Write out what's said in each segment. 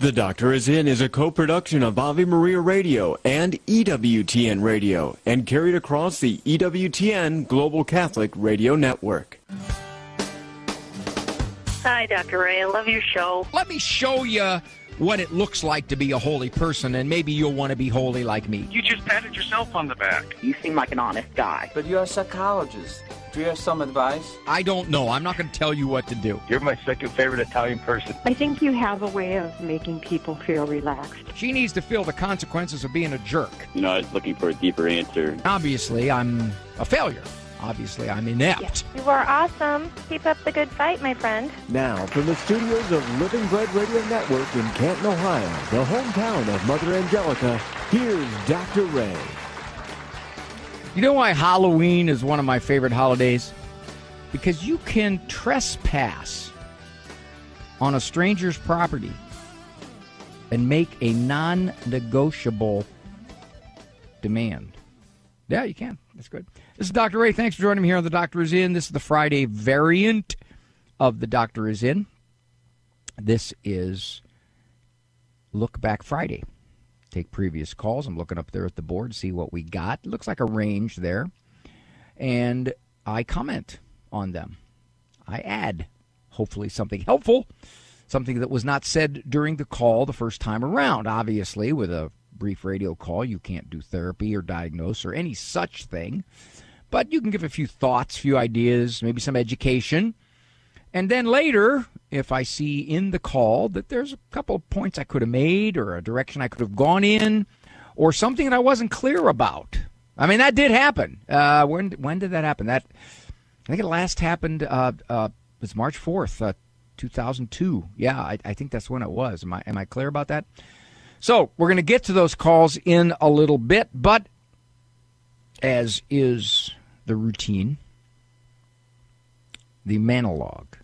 The Doctor is In is a co-production of Ave Maria Radio and EWTN Radio and carried across the EWTN Global Catholic Radio Network. Hi, Dr. Ray. I love your show. Let me show you what it looks like to be a holy person, and maybe you'll want to be holy like me. You just patted yourself on the back. You seem like an honest guy. But you're a psychologist. Do you have some advice? I don't know. I'm not going to tell you what to do. You're my second favorite Italian person. I think you have a way of making people feel relaxed. She needs to feel the consequences of being a jerk. You know, I was looking for a deeper answer. Obviously, I'm a failure. Obviously, I'm inept. You are awesome. Keep up the good fight, my friend. Now, from the studios of Living Bread Radio Network in Canton, Ohio, the hometown of Mother Angelica, here's Dr. Ray. You know why Halloween is one of my favorite holidays? Because you can trespass on a stranger's property and make a non negotiable demand. Yeah, you can. That's good. This is Dr. Ray. Thanks for joining me here on The Doctor is In. This is the Friday variant of The Doctor is In. This is Look Back Friday take previous calls. I'm looking up there at the board, see what we got. Looks like a range there. And I comment on them. I add, hopefully, something helpful, something that was not said during the call the first time around. Obviously, with a brief radio call, you can't do therapy or diagnose or any such thing. But you can give a few thoughts, few ideas, maybe some education. And then later, if I see in the call that there's a couple of points I could have made or a direction I could have gone in or something that I wasn't clear about. I mean, that did happen. Uh, when when did that happen? That I think it last happened. Uh, uh, March fourth, uh, two thousand two. Yeah, I, I think that's when it was. Am I am I clear about that? So we're going to get to those calls in a little bit, but as is the routine, the monologue.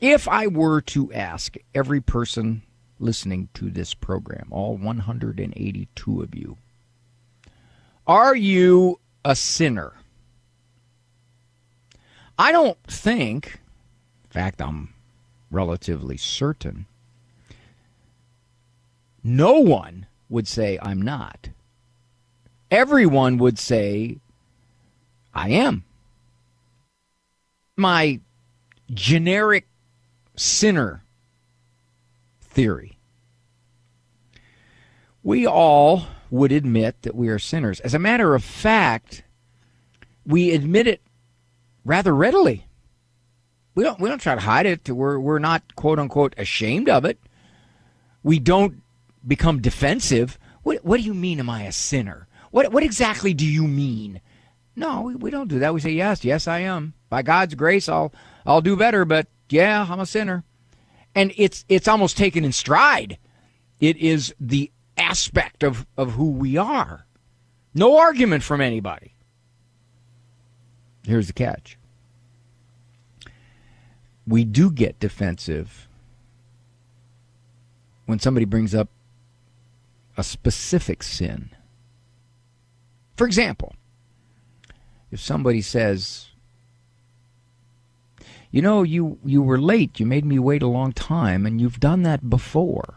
If I were to ask every person listening to this program, all 182 of you, are you a sinner? I don't think, in fact, I'm relatively certain, no one would say I'm not. Everyone would say I am. My generic sinner theory. We all would admit that we are sinners. As a matter of fact, we admit it rather readily. We don't we don't try to hide it. We're we're not quote unquote ashamed of it. We don't become defensive. What what do you mean am I a sinner? What what exactly do you mean? No, we, we don't do that. We say yes, yes I am. By God's grace I'll I'll do better, but yeah, I'm a sinner. And it's it's almost taken in stride. It is the aspect of, of who we are. No argument from anybody. Here's the catch. We do get defensive when somebody brings up a specific sin. For example, if somebody says, you know, you, you were late. You made me wait a long time, and you've done that before.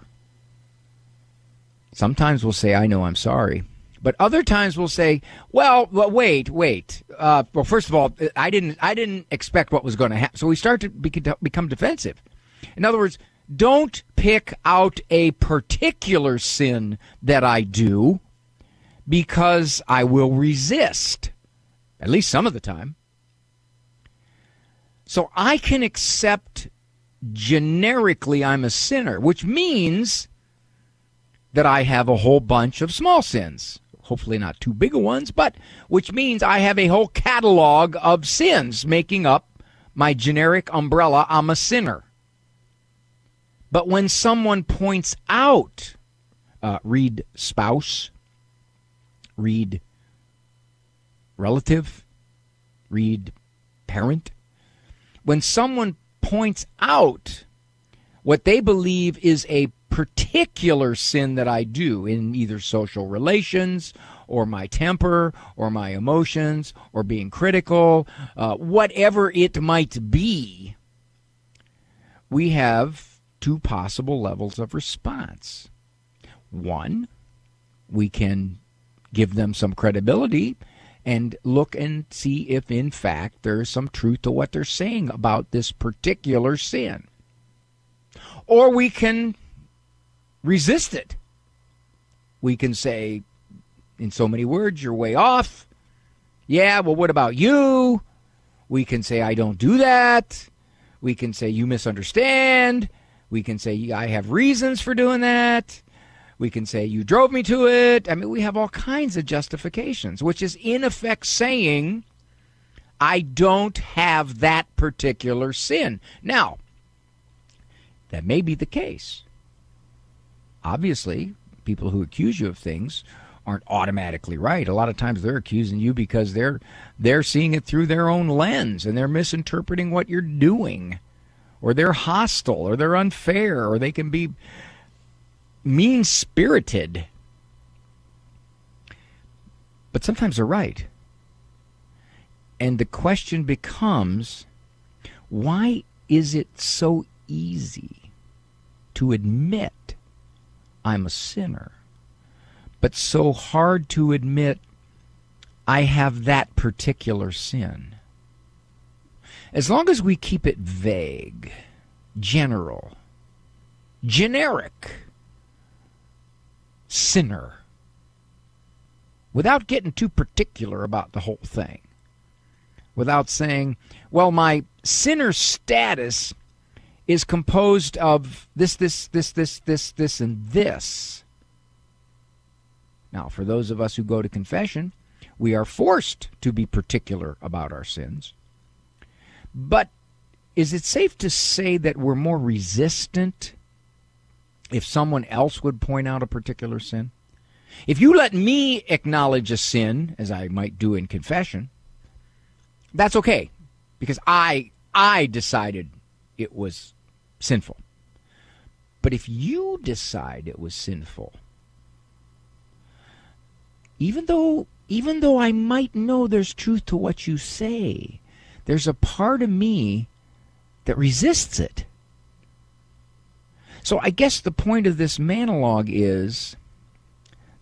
Sometimes we'll say, I know, I'm sorry. But other times we'll say, well, well wait, wait. Uh, well, first of all, I didn't, I didn't expect what was going to happen. So we start to become defensive. In other words, don't pick out a particular sin that I do because I will resist, at least some of the time. So I can accept generically I'm a sinner, which means that I have a whole bunch of small sins. Hopefully not too big of ones, but which means I have a whole catalog of sins making up my generic umbrella I'm a sinner. But when someone points out, uh, read spouse, read relative, read parent, when someone points out what they believe is a particular sin that I do in either social relations or my temper or my emotions or being critical, uh, whatever it might be, we have two possible levels of response. One, we can give them some credibility and look and see if, in fact, there is some truth to what they're saying about this particular sin. Or we can resist it. We can say, in so many words, you're way off. Yeah, well, what about you? We can say, I don't do that. We can say, you misunderstand. We can say, I have reasons for doing that. We can say, you drove me to it. I mean, we have all kinds of justifications, which is in effect saying, I don't have that particular sin. Now, that may be the case. Obviously, people who accuse you of things aren't automatically right. A lot of times they're accusing you because they're they're seeing it through their own lens and they're misinterpreting what you're doing. Or they're hostile or they're unfair or they can be mean-spirited. But sometimes they're right. And the question becomes why is it so easy to admit I'm a sinner? but so hard to admit I have that particular sin. As long as we keep it vague, general, generic, sinner, without getting too particular about the whole thing, without saying, well, my sinner status is composed of this, this, this, this, this, this, and this now, for those of us who go to confession, we are forced to be particular about our sins. But is it safe to say that we're more resistant if someone else would point out a particular sin? If you let me acknowledge a sin, as I might do in confession, that's okay because I I decided it was sinful. But if you decide it was sinful, even though even though I might know there's truth to what you say, there's a part of me that resists it. So I guess the point of this monologue is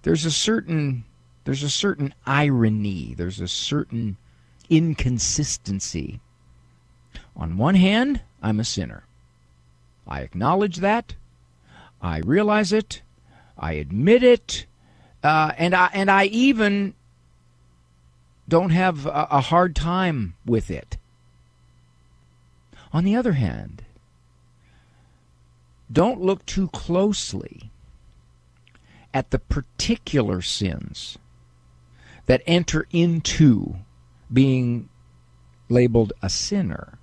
there's a certain there's a certain irony, there's a certain inconsistency. On one hand, I'm a sinner. I acknowledge that. I realize it. I admit it. Uh, and I and I even don't have a, a hard time with it. On the other hand, don't look too closely at the particular sins that enter into being labeled a sinner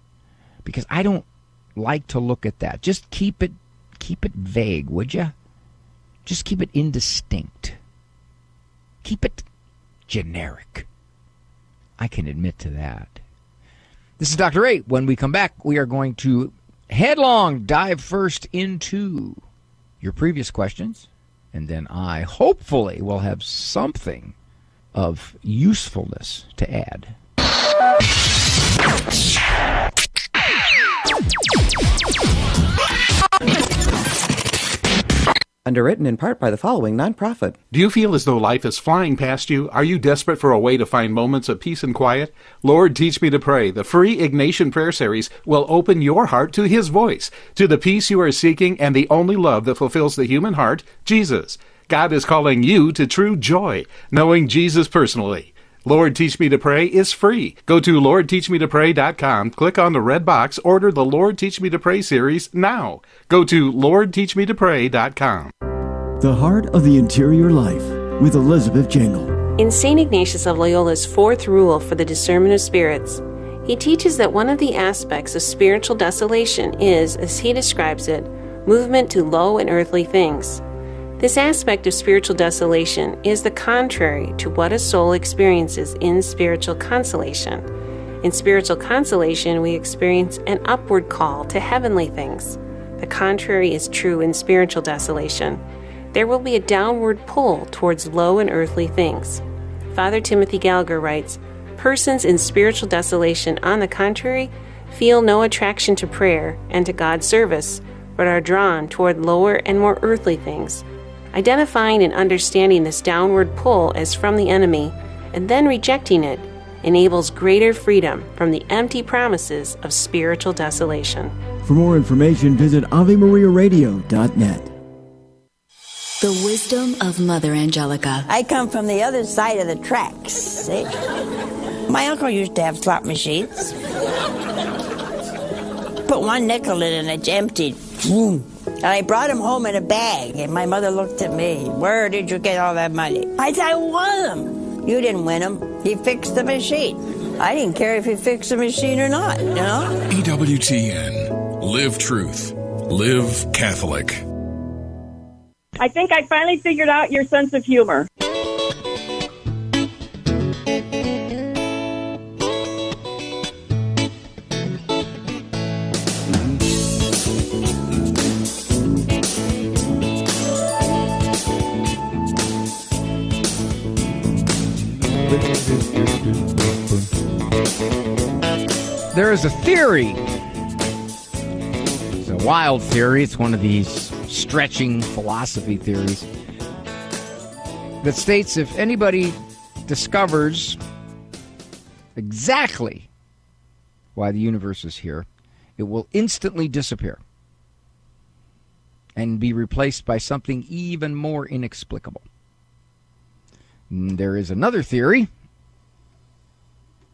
because I don't like to look at that. Just keep it keep it vague, would you? Just keep it indistinct. Keep it generic. I can admit to that. This is Dr. Ray. When we come back, we are going to headlong dive first into your previous questions, and then I hopefully will have something of usefulness to add. Underwritten in part by the following nonprofit. Do you feel as though life is flying past you? Are you desperate for a way to find moments of peace and quiet? Lord, teach me to pray. The free Ignatian prayer series will open your heart to His voice, to the peace you are seeking, and the only love that fulfills the human heart, Jesus. God is calling you to true joy, knowing Jesus personally. Lord Teach Me to Pray is free. Go to LordTeachMeToPray.com, click on the red box, order the Lord Teach Me to Pray series now. Go to LordTeachMeToPray.com. The Heart of the Interior Life with Elizabeth Jangle. In St. Ignatius of Loyola's fourth rule for the discernment of spirits, he teaches that one of the aspects of spiritual desolation is, as he describes it, movement to low and earthly things. This aspect of spiritual desolation is the contrary to what a soul experiences in spiritual consolation. In spiritual consolation, we experience an upward call to heavenly things. The contrary is true in spiritual desolation. There will be a downward pull towards low and earthly things. Father Timothy Gallagher writes Persons in spiritual desolation, on the contrary, feel no attraction to prayer and to God's service but are drawn toward lower and more earthly things. Identifying and understanding this downward pull as from the enemy and then rejecting it enables greater freedom from the empty promises of spiritual desolation. For more information, visit AveMariaRadio.net. The wisdom of Mother Angelica. I come from the other side of the tracks. See? My uncle used to have slot machines. Put one nickel in and it's emptied. Boom. And I brought him home in a bag, and my mother looked at me. Where did you get all that money? I said, I won them. You didn't win them. He fixed the machine. I didn't care if he fixed the machine or not, you know? EWTN. Live truth. Live Catholic. I think I finally figured out your sense of humor. There is a theory. It's a wild theory. It's one of these stretching philosophy theories that states if anybody discovers exactly why the universe is here, it will instantly disappear and be replaced by something even more inexplicable. And there is another theory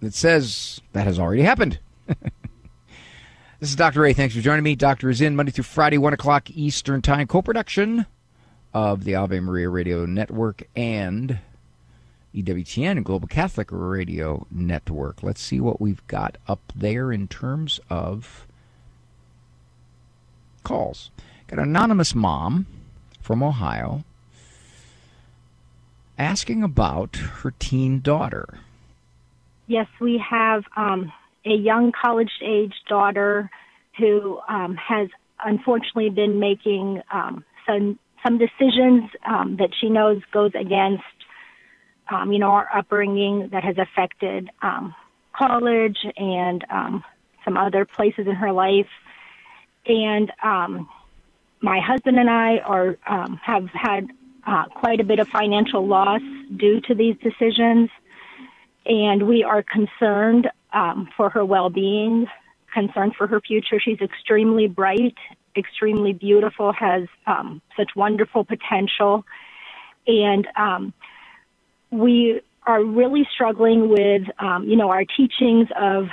that says that has already happened. This is Dr. Ray. Thanks for joining me. Doctor is in Monday through Friday, 1 o'clock Eastern Time, co production of the Ave Maria Radio Network and EWTN Global Catholic Radio Network. Let's see what we've got up there in terms of calls. Got an anonymous mom from Ohio asking about her teen daughter. Yes, we have um, a young college age daughter who um, has unfortunately been making um, some some decisions um, that she knows goes against um, you know our upbringing that has affected um, college and um, some other places in her life. And um, my husband and I are um, have had uh, quite a bit of financial loss due to these decisions. And we are concerned um, for her well-being, concerned for her future. She's extremely bright, extremely beautiful, has um, such wonderful potential, and um, we are really struggling with, um, you know, our teachings of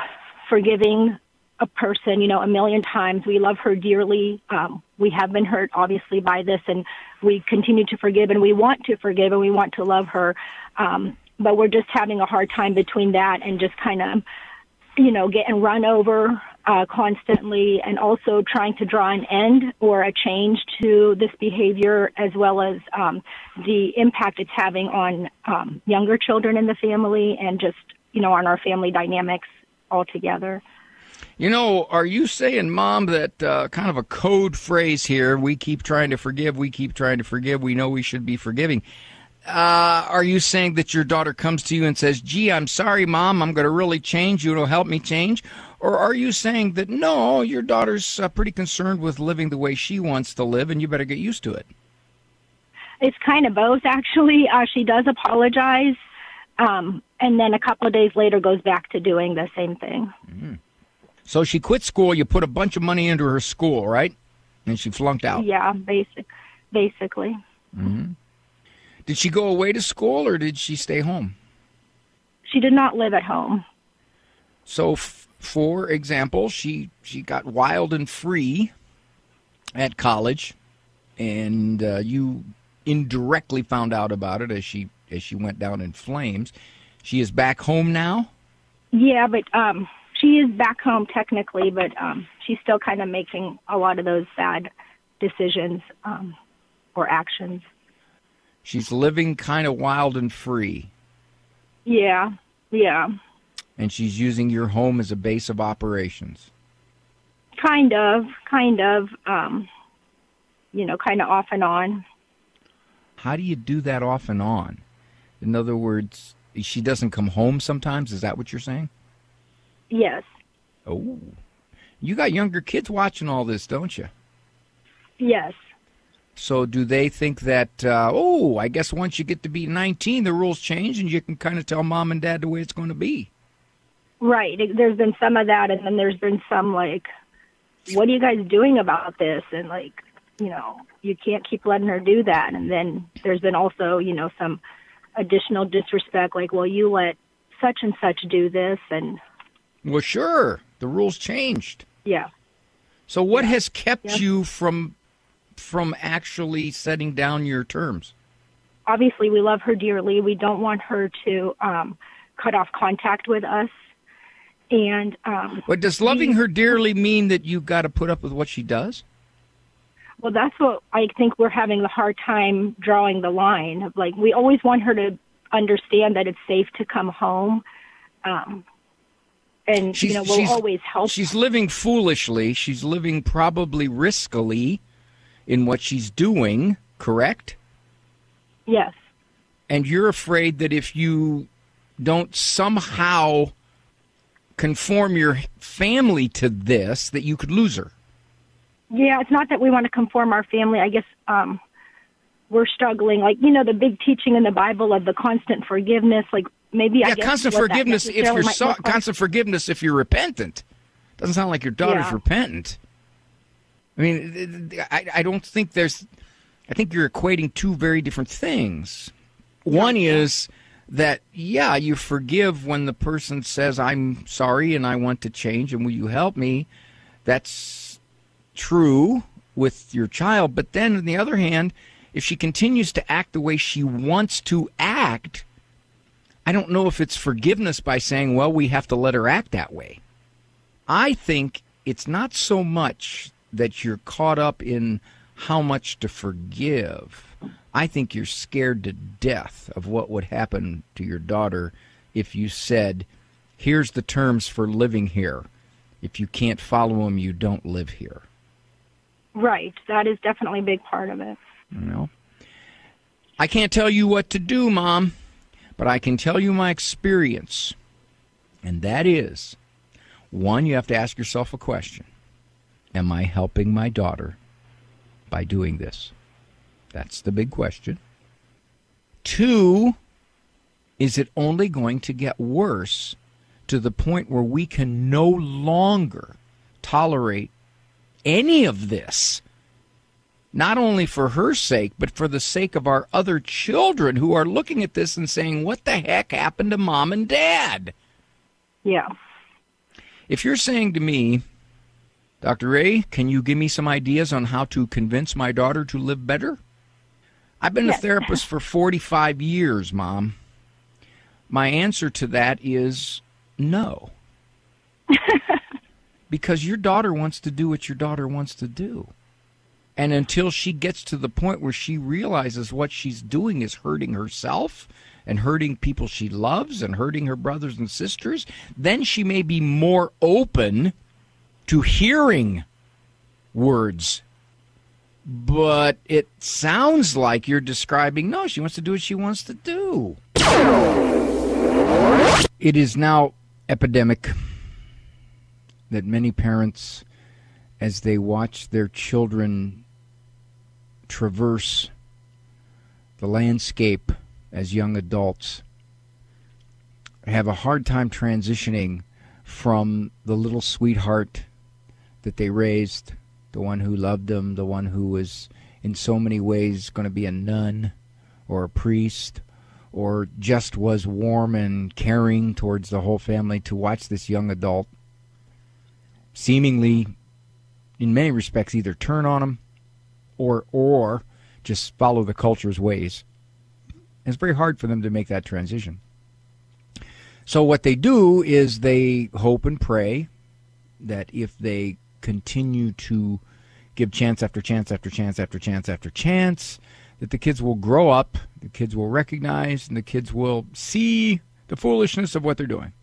forgiving a person, you know, a million times. We love her dearly. Um, we have been hurt, obviously, by this, and we continue to forgive, and we want to forgive, and we want to love her. Um, but we're just having a hard time between that and just kind of, you know, getting run over uh, constantly, and also trying to draw an end or a change to this behavior, as well as um, the impact it's having on um, younger children in the family, and just you know on our family dynamics altogether. You know, are you saying, Mom, that uh, kind of a code phrase here? We keep trying to forgive. We keep trying to forgive. We know we should be forgiving. Uh, are you saying that your daughter comes to you and says, "Gee, I'm sorry, Mom. I'm going to really change. You will help me change," or are you saying that no, your daughter's uh, pretty concerned with living the way she wants to live, and you better get used to it? It's kind of both, actually. Uh, she does apologize, um, and then a couple of days later goes back to doing the same thing. Mm-hmm. So she quit school. You put a bunch of money into her school, right? And she flunked out. Yeah, basic, basically. Mm-hmm. Did she go away to school or did she stay home? She did not live at home. So, f- for example, she she got wild and free at college, and uh, you indirectly found out about it as she as she went down in flames. She is back home now. Yeah, but um, she is back home technically, but um, she's still kind of making a lot of those bad decisions um, or actions. She's living kind of wild and free. Yeah, yeah. And she's using your home as a base of operations. Kind of, kind of. Um, you know, kind of off and on. How do you do that off and on? In other words, she doesn't come home sometimes. Is that what you're saying? Yes. Oh, you got younger kids watching all this, don't you? Yes. So do they think that, uh, oh, I guess once you get to be 19, the rules change and you can kind of tell mom and dad the way it's going to be? Right. There's been some of that, and then there's been some like, what are you guys doing about this? And like, you know, you can't keep letting her do that. And then there's been also, you know, some additional disrespect, like, well, you let such and such do this, and well, sure, the rules changed. Yeah. So what yeah. has kept yeah. you from from actually setting down your terms? Obviously, we love her dearly. We don't want her to um, cut off contact with us. And um, but does loving her dearly mean that you got to put up with what she does? Well, that's what I think we're having the hard time drawing the line. Of like, we always want her to understand that it's safe to come home. Um, and she's, you know, we'll always help. She's living foolishly. She's living probably riskily in what she's doing. Correct? Yes. And you're afraid that if you don't somehow conform your family to this, that you could lose her. Yeah, it's not that we want to conform our family. I guess um, we're struggling. Like you know, the big teaching in the Bible of the constant forgiveness. Like maybe yeah, I guess constant forgiveness if you're so, constant forgiveness if you're repentant. Doesn't sound like your daughter's yeah. repentant. I mean, I, I don't think there's. I think you're equating two very different things. One is that yeah, you forgive when the person says I'm sorry and I want to change and will you help me? That's true with your child, but then on the other hand, if she continues to act the way she wants to act, I don't know if it's forgiveness by saying, well, we have to let her act that way. I think it's not so much that you're caught up in how much to forgive. I think you're scared to death of what would happen to your daughter if you said, here's the terms for living here. If you can't follow them, you don't live here. Right. That is definitely a big part of it. You know, I can't tell you what to do, Mom, but I can tell you my experience. And that is one, you have to ask yourself a question Am I helping my daughter by doing this? That's the big question. Two, is it only going to get worse to the point where we can no longer tolerate any of this not only for her sake, but for the sake of our other children who are looking at this and saying, What the heck happened to mom and dad? Yeah. If you're saying to me, Dr. Ray, can you give me some ideas on how to convince my daughter to live better? I've been yes. a therapist for 45 years, Mom. My answer to that is no. because your daughter wants to do what your daughter wants to do. And until she gets to the point where she realizes what she's doing is hurting herself and hurting people she loves and hurting her brothers and sisters, then she may be more open to hearing words. But it sounds like you're describing no, she wants to do what she wants to do. It is now epidemic that many parents, as they watch their children traverse the landscape as young adults have a hard time transitioning from the little sweetheart that they raised, the one who loved them, the one who was in so many ways going to be a nun or a priest or just was warm and caring towards the whole family to watch this young adult seemingly in many respects either turn on him or or just follow the culture's ways. It's very hard for them to make that transition. So what they do is they hope and pray that if they continue to give chance after chance after chance after chance after chance, that the kids will grow up, the kids will recognize, and the kids will see the foolishness of what they're doing.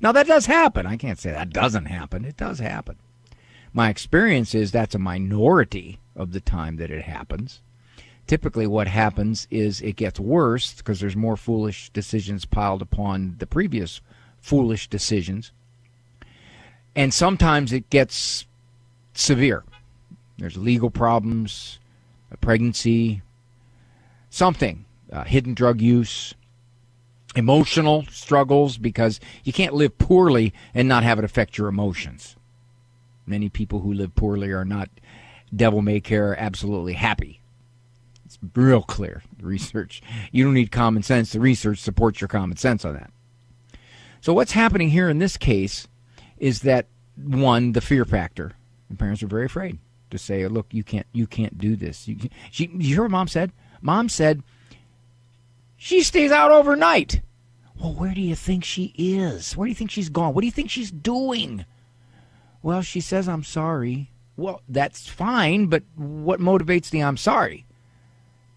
Now that does happen. I can't say that doesn't happen. It does happen. My experience is that's a minority of the time that it happens. Typically, what happens is it gets worse because there's more foolish decisions piled upon the previous foolish decisions. And sometimes it gets severe. There's legal problems, a pregnancy, something, uh, hidden drug use, emotional struggles because you can't live poorly and not have it affect your emotions. Many people who live poorly are not devil may care absolutely happy. It's real clear. Research. You don't need common sense. The research supports your common sense on that. So what's happening here in this case is that one, the fear factor. The parents are very afraid to say, "Look, you can't, you can't do this." You, she, you hear what mom said? Mom said she stays out overnight. Well, where do you think she is? Where do you think she's gone? What do you think she's doing? Well, she says, I'm sorry. Well, that's fine, but what motivates the I'm sorry?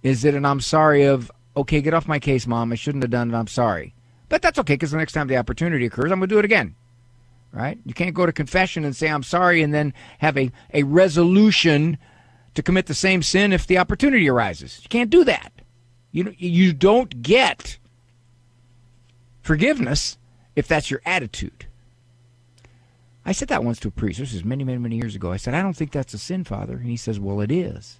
Is it an I'm sorry of, okay, get off my case, mom. I shouldn't have done it. I'm sorry. But that's okay because the next time the opportunity occurs, I'm going to do it again. Right? You can't go to confession and say, I'm sorry, and then have a, a resolution to commit the same sin if the opportunity arises. You can't do that. You, you don't get forgiveness if that's your attitude. I said that once to a priest. This is many, many, many years ago. I said, I don't think that's a sin, Father. And he says, Well, it is.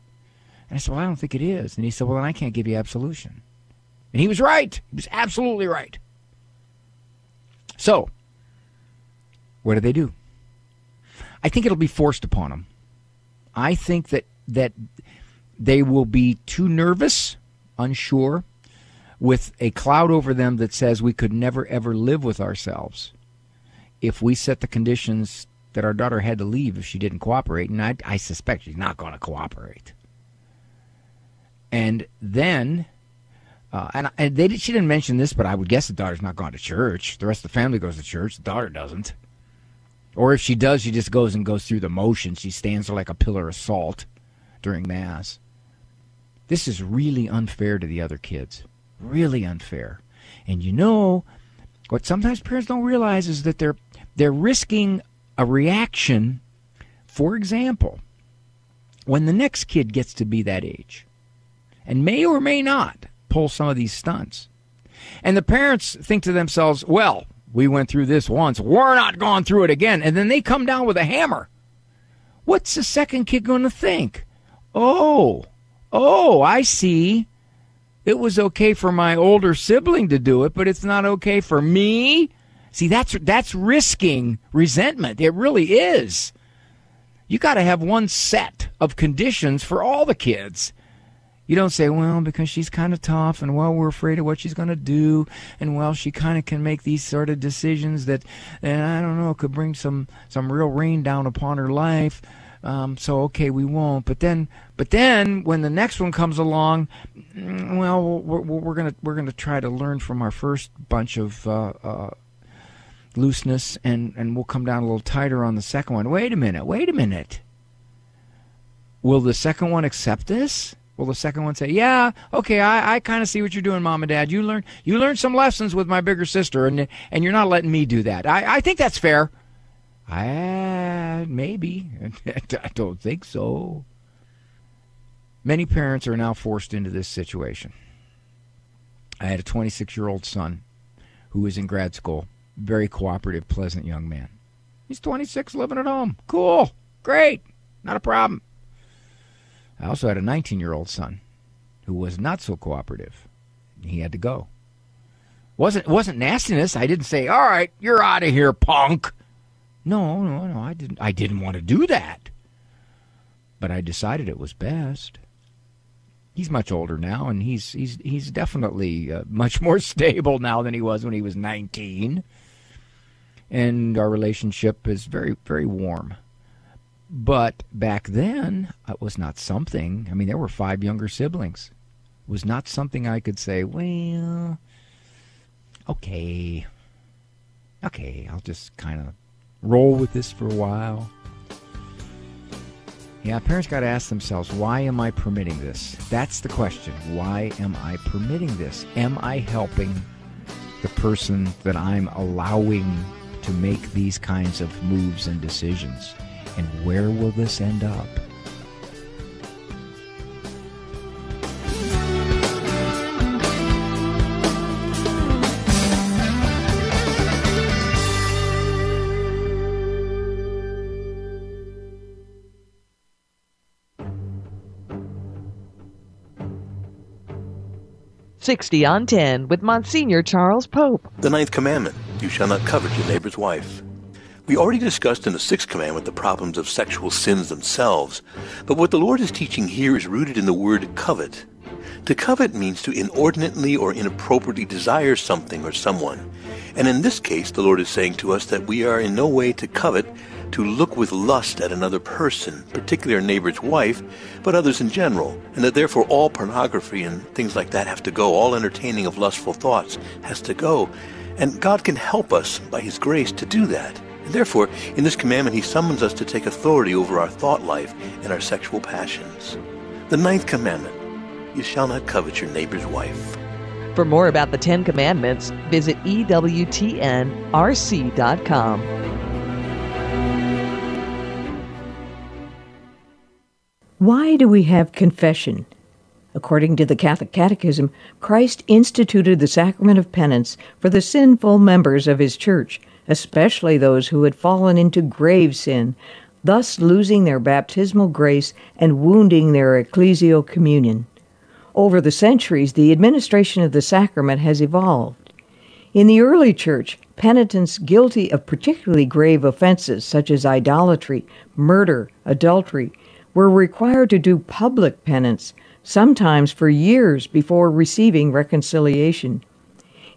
And I said, Well, I don't think it is. And he said, Well, then I can't give you absolution. And he was right. He was absolutely right. So, what do they do? I think it'll be forced upon them. I think that that they will be too nervous, unsure, with a cloud over them that says we could never ever live with ourselves if we set the conditions that our daughter had to leave if she didn't cooperate, and I, I suspect she's not going to cooperate. And then, uh, and, and they she didn't mention this, but I would guess the daughter's not going to church. The rest of the family goes to church. The daughter doesn't. Or if she does, she just goes and goes through the motions. She stands there like a pillar of salt during Mass. This is really unfair to the other kids. Really unfair. And you know, what sometimes parents don't realize is that they're they're risking a reaction. For example, when the next kid gets to be that age, and may or may not pull some of these stunts, and the parents think to themselves, well, we went through this once, we're not going through it again, and then they come down with a hammer. What's the second kid going to think? Oh, oh, I see. It was okay for my older sibling to do it, but it's not okay for me. See, that's that's risking resentment. It really is. You got to have one set of conditions for all the kids. You don't say, well, because she's kind of tough, and well, we're afraid of what she's going to do, and well, she kind of can make these sort of decisions that, and I don't know, could bring some some real rain down upon her life. Um, so okay, we won't. But then, but then when the next one comes along, mm, well, we're, we're gonna we're gonna try to learn from our first bunch of uh, uh, looseness, and and we'll come down a little tighter on the second one. Wait a minute. Wait a minute. Will the second one accept this? Will the second one say, "Yeah, okay, I, I kind of see what you're doing, mom and dad. You learn you learned some lessons with my bigger sister, and and you're not letting me do that. I, I think that's fair." I maybe. I don't think so. Many parents are now forced into this situation. I had a 26 year old son who was in grad school, very cooperative, pleasant young man. He's 26, living at home. Cool. Great. Not a problem. I also had a 19 year old son who was not so cooperative. He had to go. Wasn't wasn't nastiness. I didn't say, "All right, you're out of here, punk." No, no, no. I didn't. I didn't want to do that. But I decided it was best. He's much older now, and he's he's he's definitely uh, much more stable now than he was when he was 19. And our relationship is very very warm. But back then, it was not something. I mean, there were five younger siblings. It was not something I could say. Well, okay, okay, I'll just kind of roll with this for a while. Yeah, parents got to ask themselves, why am I permitting this? That's the question. Why am I permitting this? Am I helping the person that I'm allowing to make these kinds of moves and decisions? And where will this end up? Sixty on ten with Monsignor Charles Pope. The ninth commandment: You shall not covet your neighbor's wife. We already discussed in the sixth commandment the problems of sexual sins themselves, but what the Lord is teaching here is rooted in the word covet. To covet means to inordinately or inappropriately desire something or someone. And in this case, the Lord is saying to us that we are in no way to covet, to look with lust at another person, particularly our neighbor's wife, but others in general, and that therefore all pornography and things like that have to go, all entertaining of lustful thoughts has to go. And God can help us by His grace to do that. And therefore, in this commandment, He summons us to take authority over our thought life and our sexual passions. The ninth commandment you shall not covet your neighbor's wife. For more about the Ten Commandments, visit EWTNRC.com. Why do we have confession? According to the Catholic Catechism, Christ instituted the sacrament of penance for the sinful members of his church, especially those who had fallen into grave sin, thus losing their baptismal grace and wounding their ecclesial communion. Over the centuries, the administration of the sacrament has evolved. In the early church, penitents guilty of particularly grave offenses such as idolatry, murder, adultery, were required to do public penance, sometimes for years before receiving reconciliation.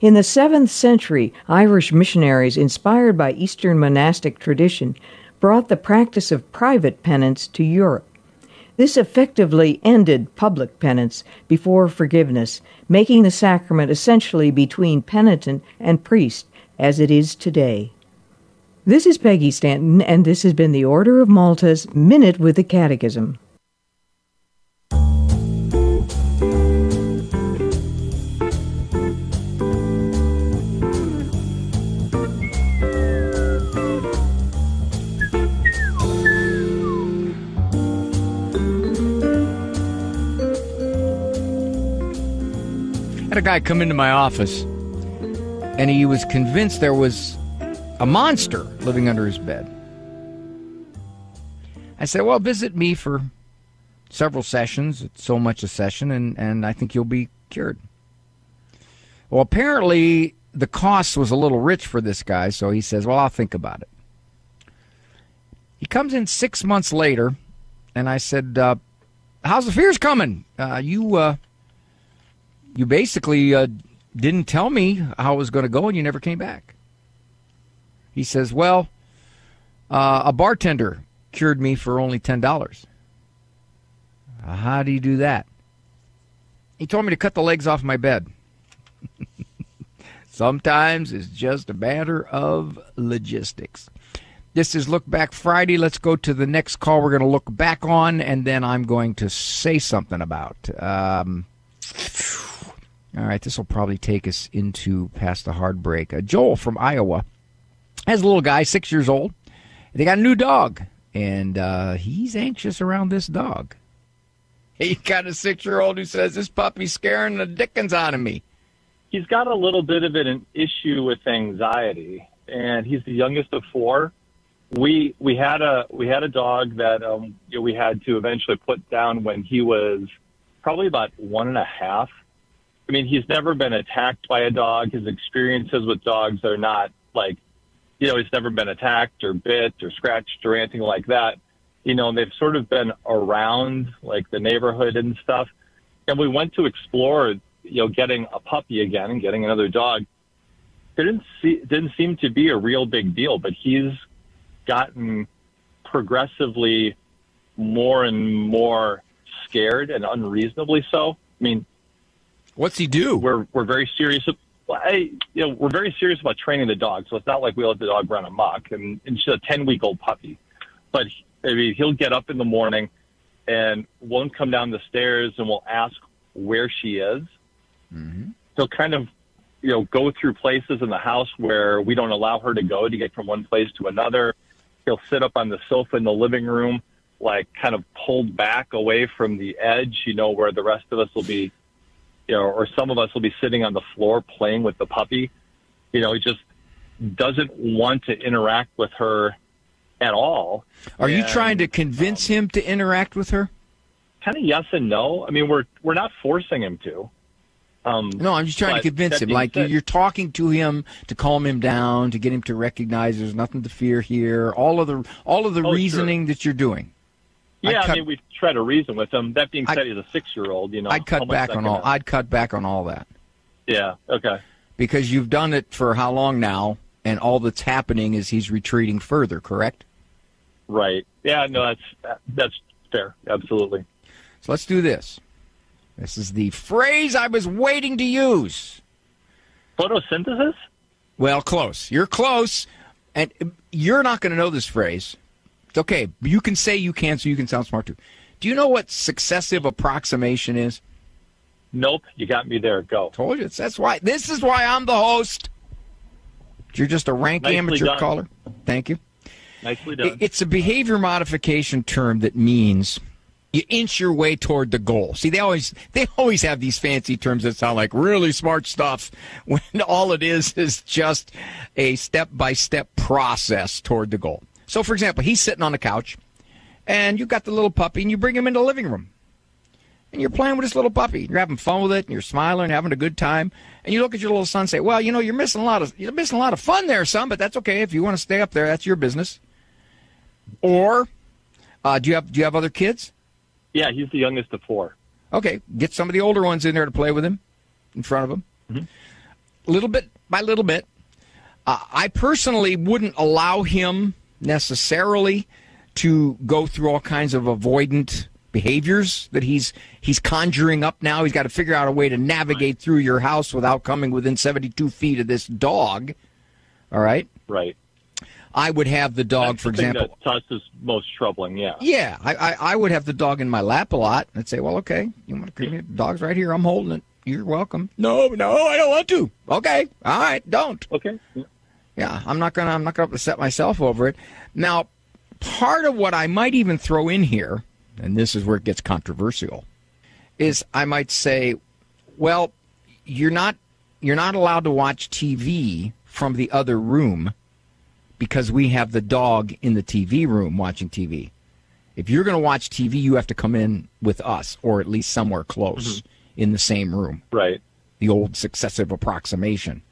In the 7th century, Irish missionaries, inspired by Eastern monastic tradition, brought the practice of private penance to Europe. This effectively ended public penance before forgiveness, making the sacrament essentially between penitent and priest, as it is today. This is Peggy Stanton, and this has been the Order of Malta's Minute with the Catechism. Had a guy come into my office and he was convinced there was a monster living under his bed. I said, Well, visit me for several sessions. It's so much a session, and, and I think you'll be cured. Well, apparently the cost was a little rich for this guy, so he says, Well, I'll think about it. He comes in six months later, and I said, uh, How's the fears coming? Uh, you, uh, you basically uh, didn't tell me how it was going to go, and you never came back. He says, Well, uh, a bartender cured me for only $10. Uh, how do you do that? He told me to cut the legs off my bed. Sometimes it's just a matter of logistics. This is Look Back Friday. Let's go to the next call we're going to look back on, and then I'm going to say something about. Um, all right, this will probably take us into past the hard break. Uh, Joel from Iowa has a little guy, six years old. They got a new dog, and uh, he's anxious around this dog. He got a six year old who says, This puppy's scaring the dickens out of me. He's got a little bit of an issue with anxiety, and he's the youngest of four. We we had a we had a dog that um, you know, we had to eventually put down when he was probably about one and a half I mean, he's never been attacked by a dog. His experiences with dogs are not like, you know, he's never been attacked or bit or scratched or anything like that. You know, and they've sort of been around like the neighborhood and stuff. And we went to explore, you know, getting a puppy again and getting another dog. It didn't see, didn't seem to be a real big deal, but he's gotten progressively more and more scared and unreasonably so. I mean, What's he do? We're we're very serious. I, you know, we're very serious about training the dog, so it's not like we let the dog run amok. And, and she's a ten week old puppy, but I mean, he'll get up in the morning and won't come down the stairs, and we'll ask where she is. Mm-hmm. He'll kind of, you know, go through places in the house where we don't allow her to go to get from one place to another. He'll sit up on the sofa in the living room, like kind of pulled back away from the edge, you know, where the rest of us will be you know, or some of us will be sitting on the floor playing with the puppy. You know, he just doesn't want to interact with her at all. Are and, you trying to convince um, him to interact with her? Kind of yes and no. I mean, we're we're not forcing him to. Um, No, I'm just trying to convince him. Like said- you're talking to him to calm him down, to get him to recognize there's nothing to fear here. All of the all of the Oh, sure. reasoning that you're doing. Yeah, I'd I mean, we try to reason with him. That being I- said, he's a six-year-old. You know, I'd cut back on all. I'd cut back on all that Yeah. Okay. because you've done it for how long now, and all that's happening is he's retreating further. Correct. Right. Yeah. No, that's that's fair. Absolutely. So let's do this. This is the phrase I was waiting to use. Photosynthesis. Well, close. You're close, and you're not going to know this phrase. Okay. You can say you can, so you can sound smart too. Do you know what successive approximation is? Nope. You got me there. Go. Told you. That's why. This is why I'm the host. You're just a rank Nicely amateur done. caller. Thank you. Nicely done. It's a behavior modification term that means you inch your way toward the goal. See, they always they always have these fancy terms that sound like really smart stuff when all it is is just a step by step process toward the goal. So, for example, he's sitting on the couch, and you've got the little puppy, and you bring him into the living room, and you're playing with this little puppy. You're having fun with it, and you're smiling, and having a good time. And you look at your little son and say, "Well, you know, you're missing a lot of you're missing a lot of fun there, son. But that's okay if you want to stay up there. That's your business." Or, uh, do you have do you have other kids? yeah, he's the youngest of four. Okay, get some of the older ones in there to play with him, in front of him, little bit by little bit. Uh, I personally wouldn't allow him necessarily to go through all kinds of avoidant behaviors that he's he's conjuring up now. He's got to figure out a way to navigate through your house without coming within 72 feet of this dog. All right. Right. I would have the dog, That's for the thing example. that to us is most troubling. Yeah. Yeah, I, I, I would have the dog in my lap a lot. I'd say, well, okay, you want to come here? The dog's right here. I'm holding it. You're welcome. No, no, I don't want to. Okay, all right, don't. Okay. Yeah, I'm not gonna. I'm not gonna upset myself over it. Now, part of what I might even throw in here, and this is where it gets controversial, is I might say, well, you're not you're not allowed to watch TV from the other room because we have the dog in the TV room watching TV. If you're going to watch TV, you have to come in with us, or at least somewhere close mm-hmm. in the same room. Right. The old successive approximation.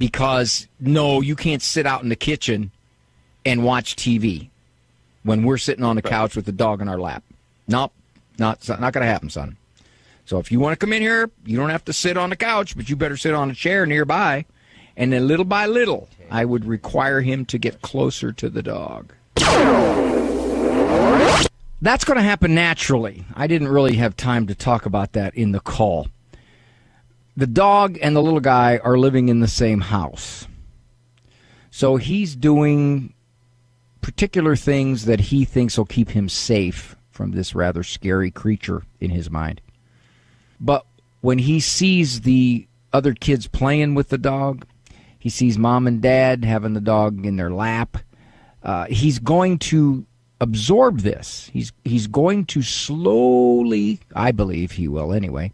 Because no, you can't sit out in the kitchen and watch TV when we're sitting on the couch with the dog in our lap. Nope, not not going to happen, son. So if you want to come in here, you don't have to sit on the couch, but you better sit on a chair nearby. And then little by little, I would require him to get closer to the dog. That's going to happen naturally. I didn't really have time to talk about that in the call. The dog and the little guy are living in the same house. So he's doing particular things that he thinks will keep him safe from this rather scary creature in his mind. But when he sees the other kids playing with the dog, he sees mom and dad having the dog in their lap. Uh, he's going to absorb this. He's he's going to slowly, I believe he will anyway,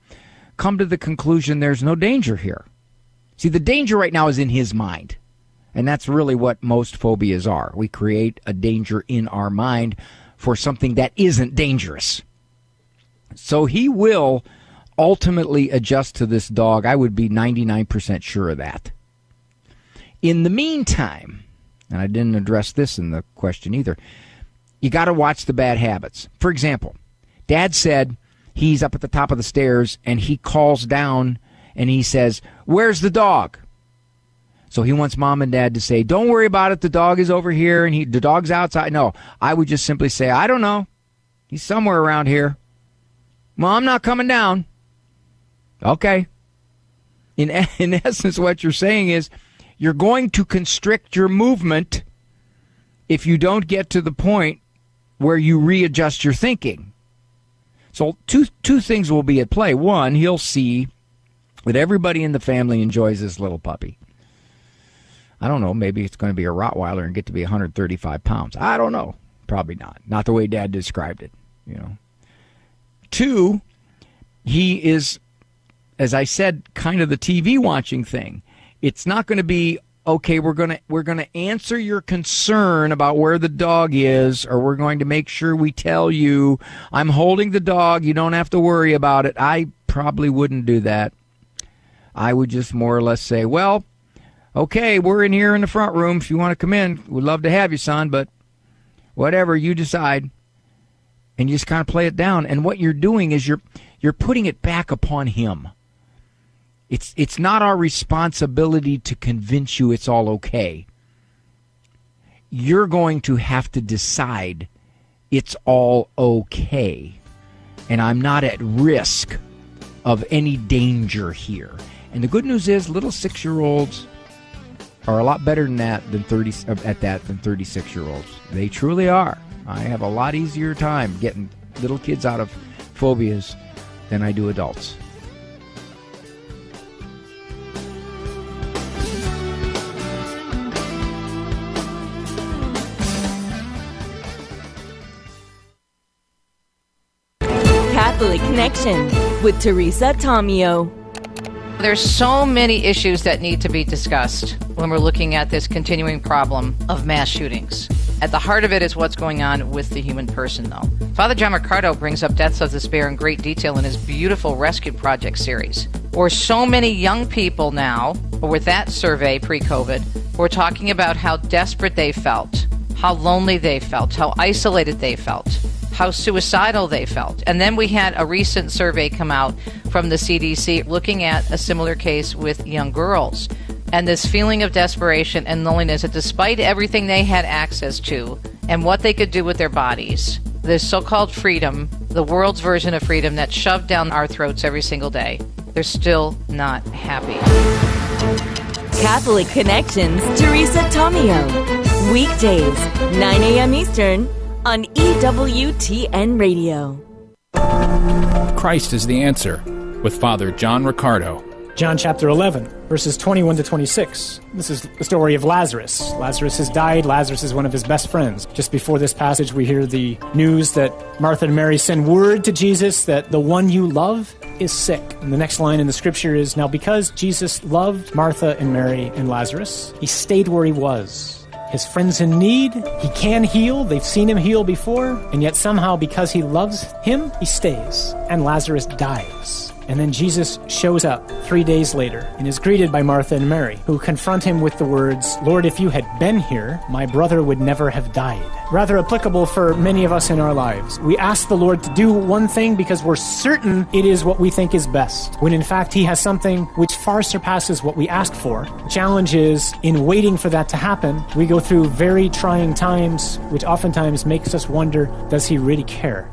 come to the conclusion there's no danger here. See, the danger right now is in his mind. And that's really what most phobias are. We create a danger in our mind for something that isn't dangerous. So he will ultimately adjust to this dog. I would be 99% sure of that. In the meantime, and I didn't address this in the question either, you got to watch the bad habits. For example, dad said he's up at the top of the stairs and he calls down and he says, Where's the dog? So he wants mom and dad to say, Don't worry about it. The dog is over here and he, the dog's outside. No, I would just simply say, I don't know. He's somewhere around here. Mom, not coming down. Okay. In, in essence, what you're saying is you're going to constrict your movement if you don't get to the point where you readjust your thinking. So two two things will be at play. One, he'll see that everybody in the family enjoys this little puppy. I don't know, maybe it's going to be a Rottweiler and get to be 135 pounds. I don't know. Probably not. Not the way dad described it, you know. Two, he is as I said, kind of the TV watching thing. It's not going to be okay. We're gonna we're gonna answer your concern about where the dog is, or we're going to make sure we tell you I'm holding the dog. You don't have to worry about it. I probably wouldn't do that. I would just more or less say, well, okay, we're in here in the front room. If you want to come in, we'd love to have you, son, but whatever you decide. And you just kind of play it down. And what you're doing is you're you're putting it back upon him. It's it's not our responsibility to convince you it's all okay. You're going to have to decide it's all okay. And I'm not at risk of any danger here. And the good news is little 6-year-olds are a lot better than that than 30 uh, at that than 36 year olds. They truly are. I have a lot easier time getting little kids out of phobias than I do adults. Catholic Connection with Teresa Tomeo. There's so many issues that need to be discussed when we're looking at this continuing problem of mass shootings. At the heart of it is what's going on with the human person, though. Father John Riccardo brings up deaths of despair in great detail in his beautiful Rescue Project series, where so many young people now, or with that survey pre COVID, were talking about how desperate they felt, how lonely they felt, how isolated they felt, how suicidal they felt. And then we had a recent survey come out from the CDC looking at a similar case with young girls. And this feeling of desperation and loneliness that despite everything they had access to and what they could do with their bodies, this so called freedom, the world's version of freedom that's shoved down our throats every single day, they're still not happy. Catholic Connections, Teresa Tomeo. Weekdays, 9 a.m. Eastern on EWTN Radio. Christ is the answer with Father John Riccardo. John chapter 11, verses 21 to 26. This is the story of Lazarus. Lazarus has died. Lazarus is one of his best friends. Just before this passage, we hear the news that Martha and Mary send word to Jesus that the one you love is sick. And the next line in the scripture is Now, because Jesus loved Martha and Mary and Lazarus, he stayed where he was. His friends in need, he can heal. They've seen him heal before. And yet, somehow, because he loves him, he stays. And Lazarus dies. And then Jesus shows up three days later and is greeted by Martha and Mary, who confront him with the words, Lord, if you had been here, my brother would never have died. Rather applicable for many of us in our lives. We ask the Lord to do one thing because we're certain it is what we think is best, when in fact he has something which far surpasses what we ask for. The challenge is, in waiting for that to happen, we go through very trying times, which oftentimes makes us wonder, does he really care?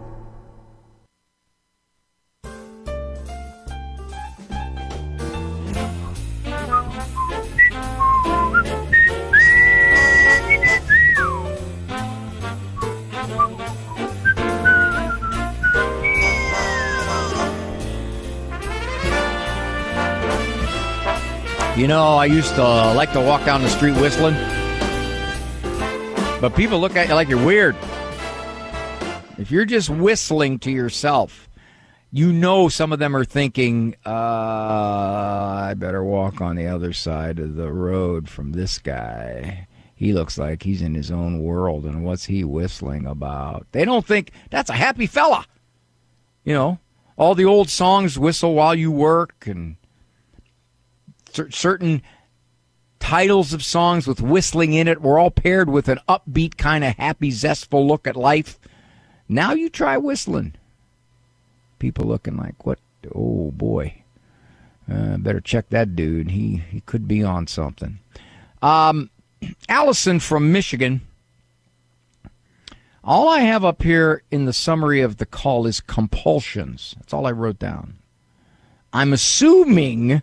You know, I used to like to walk down the street whistling, but people look at you like you're weird. If you're just whistling to yourself, you know some of them are thinking, uh, I better walk on the other side of the road from this guy. He looks like he's in his own world, and what's he whistling about? They don't think that's a happy fella. You know, all the old songs, Whistle While You Work, and certain titles of songs with whistling in it were all paired with an upbeat kind of happy zestful look at life. Now you try whistling. People looking like what oh boy. Uh, better check that dude. He he could be on something. Um, allison from michigan. All i have up here in the summary of the call is compulsions. That's all i wrote down. I'm assuming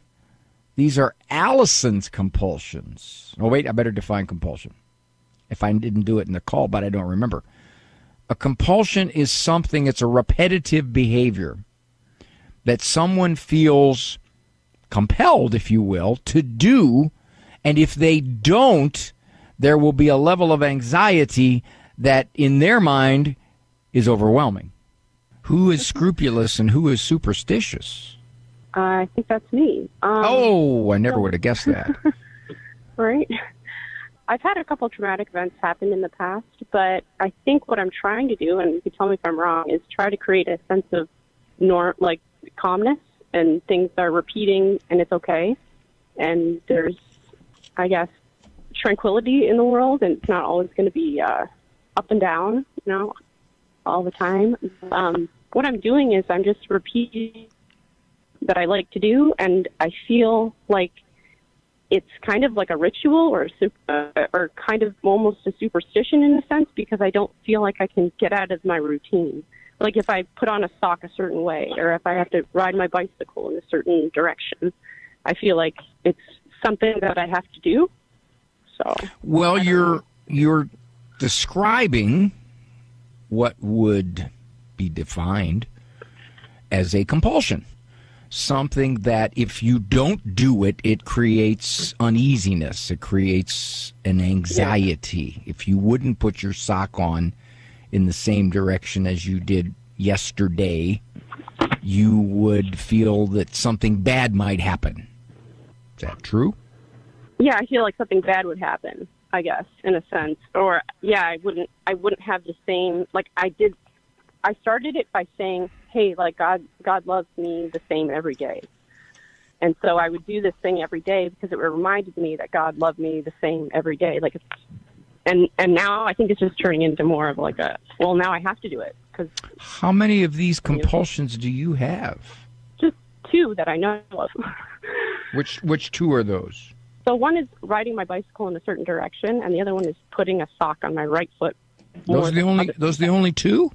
these are Allison's compulsions. Oh, wait, I better define compulsion. If I didn't do it in the call, but I don't remember. A compulsion is something, it's a repetitive behavior that someone feels compelled, if you will, to do. And if they don't, there will be a level of anxiety that, in their mind, is overwhelming. Who is scrupulous and who is superstitious? I think that's me. Um, oh, I never would have guessed that. right? I've had a couple traumatic events happen in the past, but I think what I'm trying to do, and you can tell me if I'm wrong, is try to create a sense of norm, like calmness and things are repeating and it's okay. And there's, I guess, tranquility in the world and it's not always going to be uh, up and down, you know, all the time. Um, what I'm doing is I'm just repeating that I like to do, and I feel like it's kind of like a ritual or a, uh, or kind of almost a superstition in a sense because I don't feel like I can get out of my routine. Like if I put on a sock a certain way, or if I have to ride my bicycle in a certain direction, I feel like it's something that I have to do. So Well, you're you're describing what would be defined as a compulsion. Something that if you don't do it, it creates uneasiness. It creates an anxiety. If you wouldn't put your sock on in the same direction as you did yesterday, you would feel that something bad might happen. Is that true? yeah, I feel like something bad would happen. I guess in a sense, or yeah, I wouldn't. I wouldn't have the same. Like I did. I started it by saying, "Hey, like God, God loves me the same every day," and so I would do this thing every day because it reminded me that God loved me the same every day. Like it's, and and now I think it's just turning into more of like a. Well, now I have to do it because How many of these compulsions do you have? just two that I know of. Which which two are those? So one is riding my bicycle in a certain direction, and the other one is putting a sock on my right foot. Those are the only those are the only two?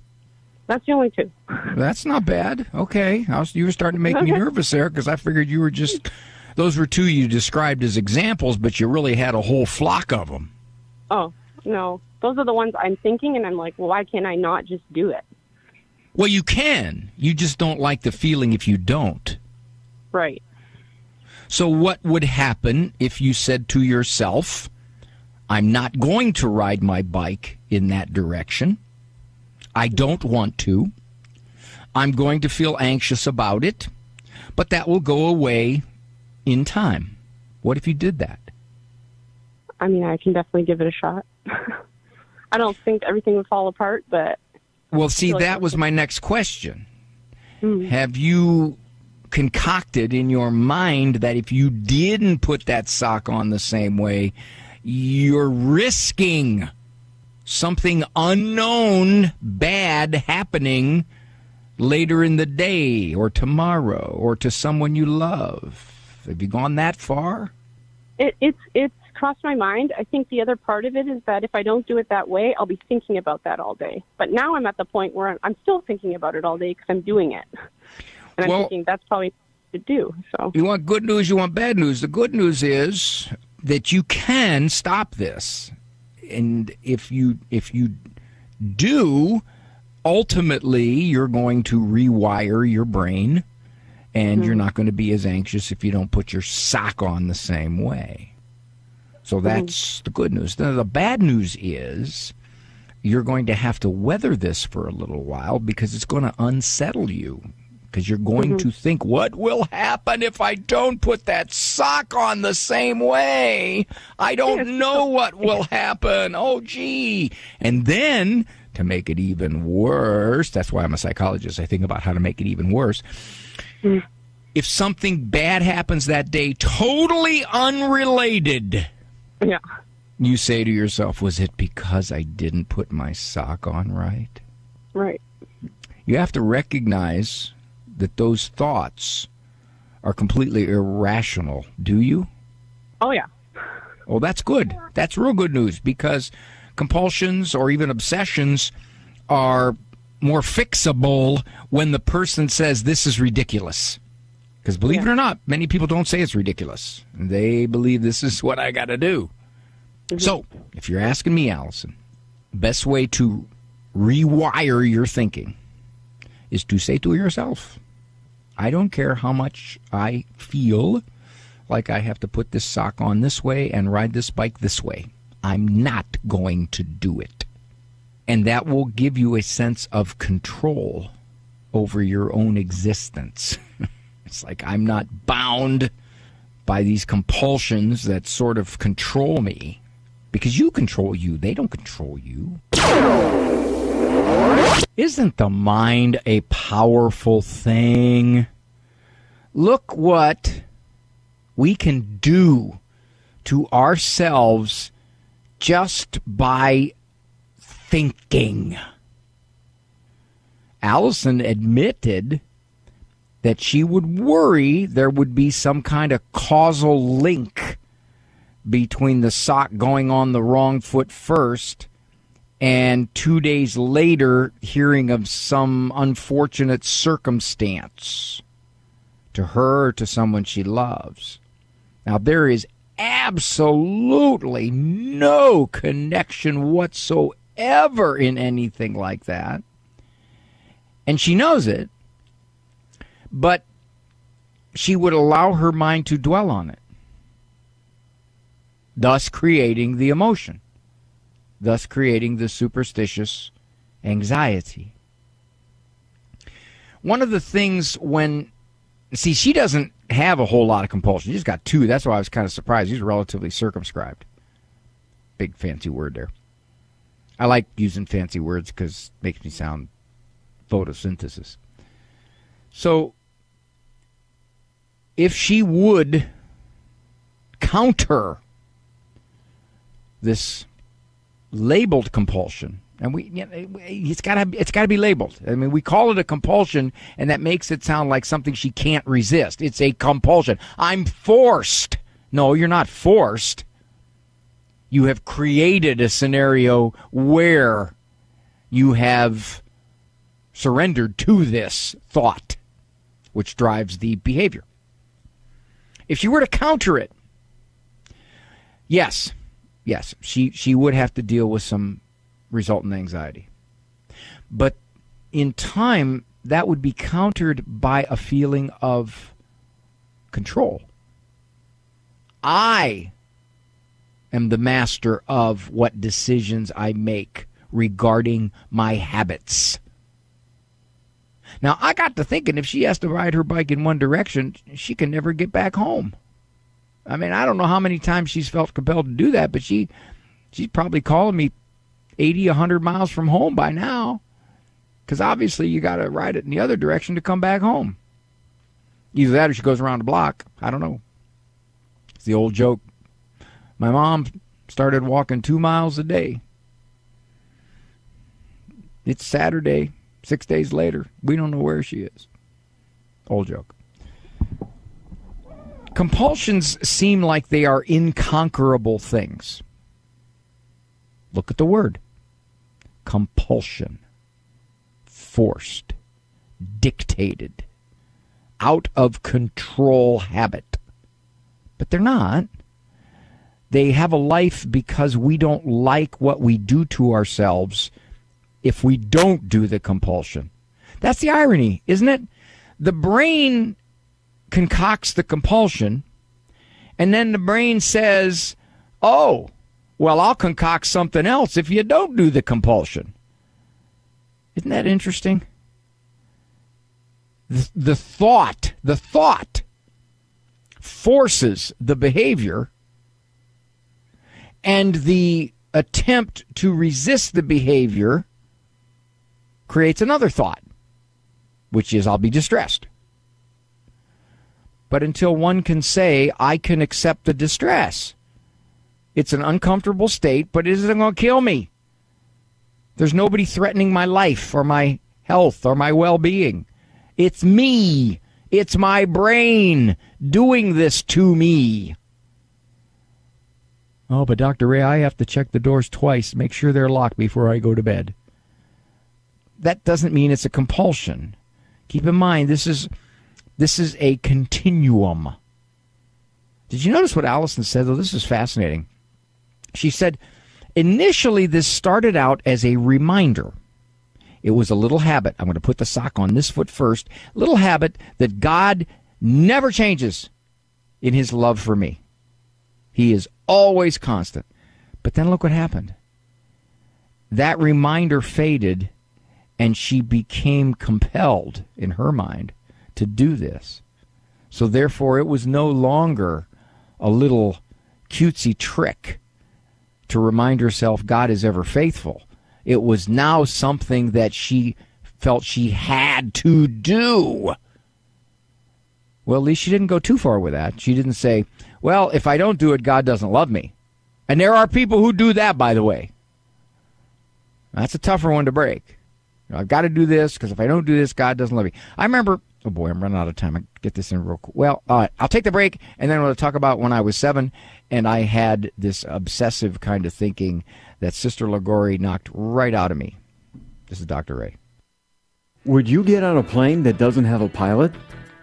That's the only two. That's not bad. Okay, I was, you were starting to make me nervous there because I figured you were just those were two you described as examples, but you really had a whole flock of them. Oh no, those are the ones I'm thinking, and I'm like, well, why can't I not just do it? Well, you can. You just don't like the feeling if you don't. Right. So, what would happen if you said to yourself, I'm not going to ride my bike in that direction? I don't want to. I'm going to feel anxious about it, but that will go away in time. What if you did that? I mean, I can definitely give it a shot. I don't think everything would fall apart, but Well, see, like that was my next question. Hmm. Have you concocted in your mind that if you didn't put that sock on the same way, you're risking something unknown bad happening later in the day or tomorrow or to someone you love? Have you gone that far? it, it's it's crossed my mind. I think the other part of it is that if I don't do it that way, I'll be thinking about that all day. But now I'm at the point where I'm, I'm still thinking about it all day because I'm doing it, and I'm Well- thinking that's probably to do. So You want good news, you want bad news. The good news is that you can stop this. And if you if you do, ultimately you're going to rewire your brain and you're mm-hmm. not going to be as anxious if you don't put your sock on the same way. So mm-hmm. that's the good news. Now, the bad news is you're going to have to weather this for a little while because it's going to unsettle you. Because you're going mm-hmm. to think, what will happen if I don't put that sock on the same way? I don't know what will happen. Oh, gee. And then, to make it even worse, that's why I'm a psychologist. I think about how to make it even worse. Mm. If something bad happens that day, totally unrelated, yeah, you say to yourself, was it because I didn't put my sock on right? right. You have to recognize that those thoughts are completely irrational, do you? Oh yeah. Oh, that's good. That's real good news because compulsions or even obsessions are more fixable when the person says this is ridiculous. Because believe it or not, many people don't say it's ridiculous. They believe this is what I got to do. Mm-hmm. So, if you're asking me, Allison, best way to rewire your thinking is to say to yourself, I don't care how much I feel like I have to put this sock on this way and ride this bike this way. I'm not going to do it. And that will give you a sense of control over your own existence. it's like I'm not bound by these compulsions that sort of control me. Because you control you, they don't control you. Isn't the mind a powerful thing? Look what we can do to ourselves just by thinking. Allison admitted that she would worry there would be some kind of causal link between the sock going on the wrong foot first and two days later hearing of some unfortunate circumstance to her or to someone she loves. Now, there is absolutely no connection whatsoever in anything like that. And she knows it, but she would allow her mind to dwell on it, thus creating the emotion, thus creating the superstitious anxiety. One of the things when, see, she doesn't have a whole lot of compulsion. She's got two. That's why I was kind of surprised. He's relatively circumscribed. Big fancy word there. I like using fancy words because it makes me sound photosynthesis. So, if she would counter this labeled compulsion, and we you know, it's got to it's got to be labeled. I mean, we call it a compulsion, and that makes it sound like something she can't resist. It's a compulsion. I'm forced. No, you're not forced. You have created a scenario where you have surrendered to this thought, which drives the behavior. If you were to counter it, yes, yes, she, she would have to deal with some resultant anxiety. But in time, that would be countered by a feeling of control. I am the master of what decisions I make regarding my habits. Now, I got to thinking if she has to ride her bike in one direction, she can never get back home. I mean, I don't know how many times she's felt compelled to do that, but she she's probably calling me 80, 100 miles from home by now. Because obviously you got to ride it in the other direction to come back home. Either that or she goes around the block. I don't know. It's the old joke. My mom started walking two miles a day. It's Saturday, six days later. We don't know where she is. Old joke. Compulsions seem like they are inconquerable things. Look at the word compulsion, forced, dictated, out of control habit. But they're not. They have a life because we don't like what we do to ourselves if we don't do the compulsion. That's the irony, isn't it? The brain concocts the compulsion, and then the brain says, Oh, well, I'll concoct something else if you don't do the compulsion. Isn't that interesting? The, the thought, the thought forces the behavior, and the attempt to resist the behavior creates another thought, which is, I'll be distressed. But until one can say, I can accept the distress, it's an uncomfortable state, but it isn't going to kill me. There's nobody threatening my life or my health or my well being. It's me. It's my brain doing this to me. Oh, but Dr. Ray, I have to check the doors twice, make sure they're locked before I go to bed. That doesn't mean it's a compulsion. Keep in mind this is this is a continuum. Did you notice what Allison said though? This is fascinating. She said, initially, this started out as a reminder. It was a little habit. I'm going to put the sock on this foot first. Little habit that God never changes in his love for me. He is always constant. But then look what happened. That reminder faded, and she became compelled in her mind to do this. So therefore, it was no longer a little cutesy trick to remind herself God is ever faithful. It was now something that she felt she had to do. Well, at least she didn't go too far with that. She didn't say, well, if I don't do it, God doesn't love me. And there are people who do that, by the way. That's a tougher one to break. I've got to do this because if I don't do this, God doesn't love me. I remember, oh boy, I'm running out of time. I get this in real quick. Well, all right, I'll take the break and then we'll talk about when I was seven and I had this obsessive kind of thinking that Sister Liguori knocked right out of me. This is Dr. Ray. Would you get on a plane that doesn't have a pilot?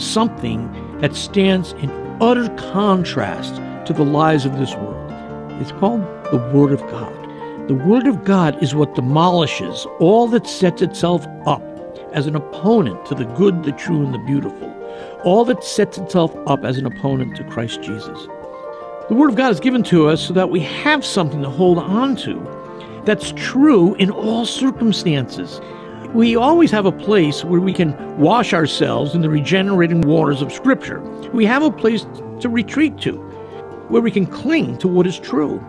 something that stands in utter contrast to the lies of this world. It's called the Word of God. The Word of God is what demolishes all that sets itself up as an opponent to the good, the true, and the beautiful, all that sets itself up as an opponent to Christ Jesus. The Word of God is given to us so that we have something to hold on to that's true in all circumstances. We always have a place where we can wash ourselves in the regenerating waters of Scripture. We have a place to retreat to, where we can cling to what is true.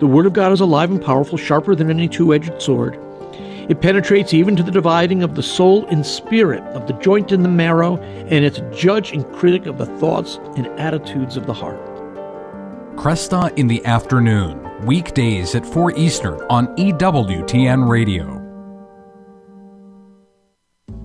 The Word of God is alive and powerful, sharper than any two edged sword. It penetrates even to the dividing of the soul and spirit, of the joint and the marrow, and it's a judge and critic of the thoughts and attitudes of the heart. Kresta in the afternoon, weekdays at 4 Eastern on EWTN Radio.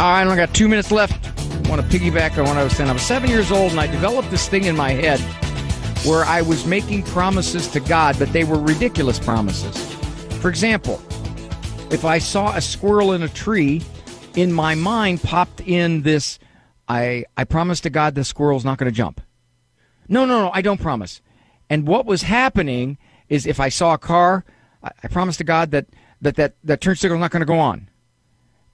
I only got two minutes left. I want to piggyback on what I was saying. I was seven years old and I developed this thing in my head where I was making promises to God, but they were ridiculous promises. For example, if I saw a squirrel in a tree, in my mind popped in this I, I promise to God the squirrel's not going to jump. No, no, no, I don't promise. And what was happening is if I saw a car, I, I promise to God that that, that, that turn signal's not going to go on.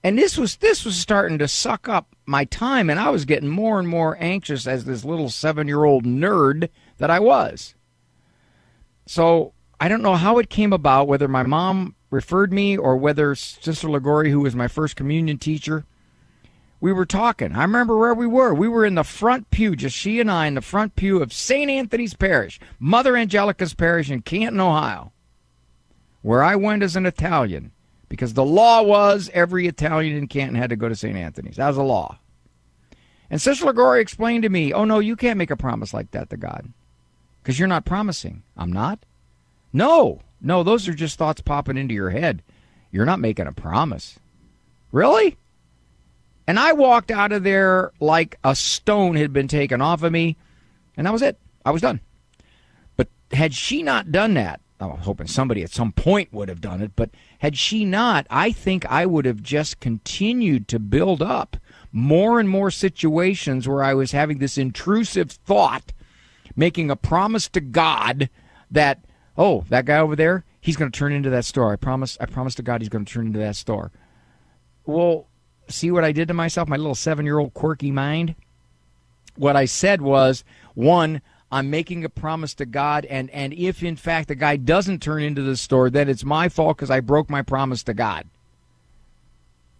And this was this was starting to suck up my time, and I was getting more and more anxious as this little seven year old nerd that I was. So I don't know how it came about, whether my mom referred me or whether Sister Liguori, who was my first communion teacher, we were talking. I remember where we were. We were in the front pew, just she and I, in the front pew of St. Anthony's Parish, Mother Angelica's Parish in Canton, Ohio, where I went as an Italian because the law was every Italian in Canton had to go to St. Anthony's. That was the law. And Sister Liguori explained to me, oh, no, you can't make a promise like that to God because you're not promising. I'm not? No, no, those are just thoughts popping into your head. You're not making a promise. Really? And I walked out of there like a stone had been taken off of me, and that was it. I was done. But had she not done that, I'm hoping somebody at some point would have done it, but had she not, I think I would have just continued to build up more and more situations where I was having this intrusive thought, making a promise to God that, oh, that guy over there, he's going to turn into that store. I promise, I promise to God he's going to turn into that store. Well, see what I did to myself, my little seven year old quirky mind? What I said was, one, I'm making a promise to God, and, and if in fact the guy doesn't turn into the store, then it's my fault because I broke my promise to God.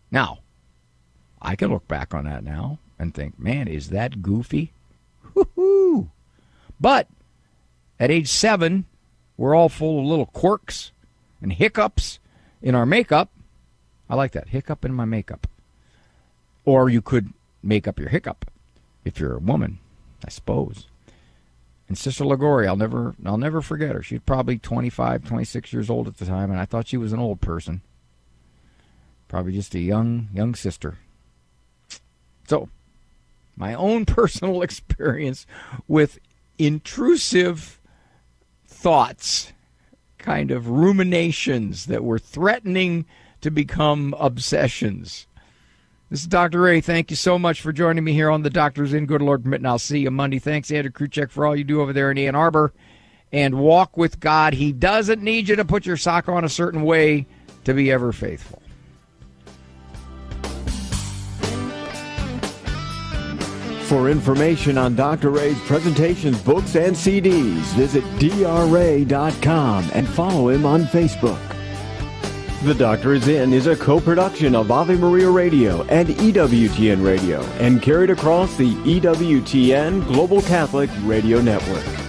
Now, I can look back on that now and think, man, is that goofy? Woo-hoo. But at age seven, we're all full of little quirks and hiccups in our makeup. I like that hiccup in my makeup. Or you could make up your hiccup if you're a woman, I suppose. And Sister Liguori, I'll never I'll never forget her. She's probably 25, 26 years old at the time, and I thought she was an old person. Probably just a young young sister. So, my own personal experience with intrusive thoughts, kind of ruminations that were threatening to become obsessions. This is Dr. Ray. Thank you so much for joining me here on the Doctor's In. Good Lord permitting, I'll see you Monday. Thanks, Andrew Kruchek, for all you do over there in Ann Arbor. And walk with God. He doesn't need you to put your sock on a certain way to be ever faithful. For information on Dr. Ray's presentations, books, and CDs, visit drray.com and follow him on Facebook. The Doctor is In is a co-production of Ave Maria Radio and EWTN Radio and carried across the EWTN Global Catholic Radio Network.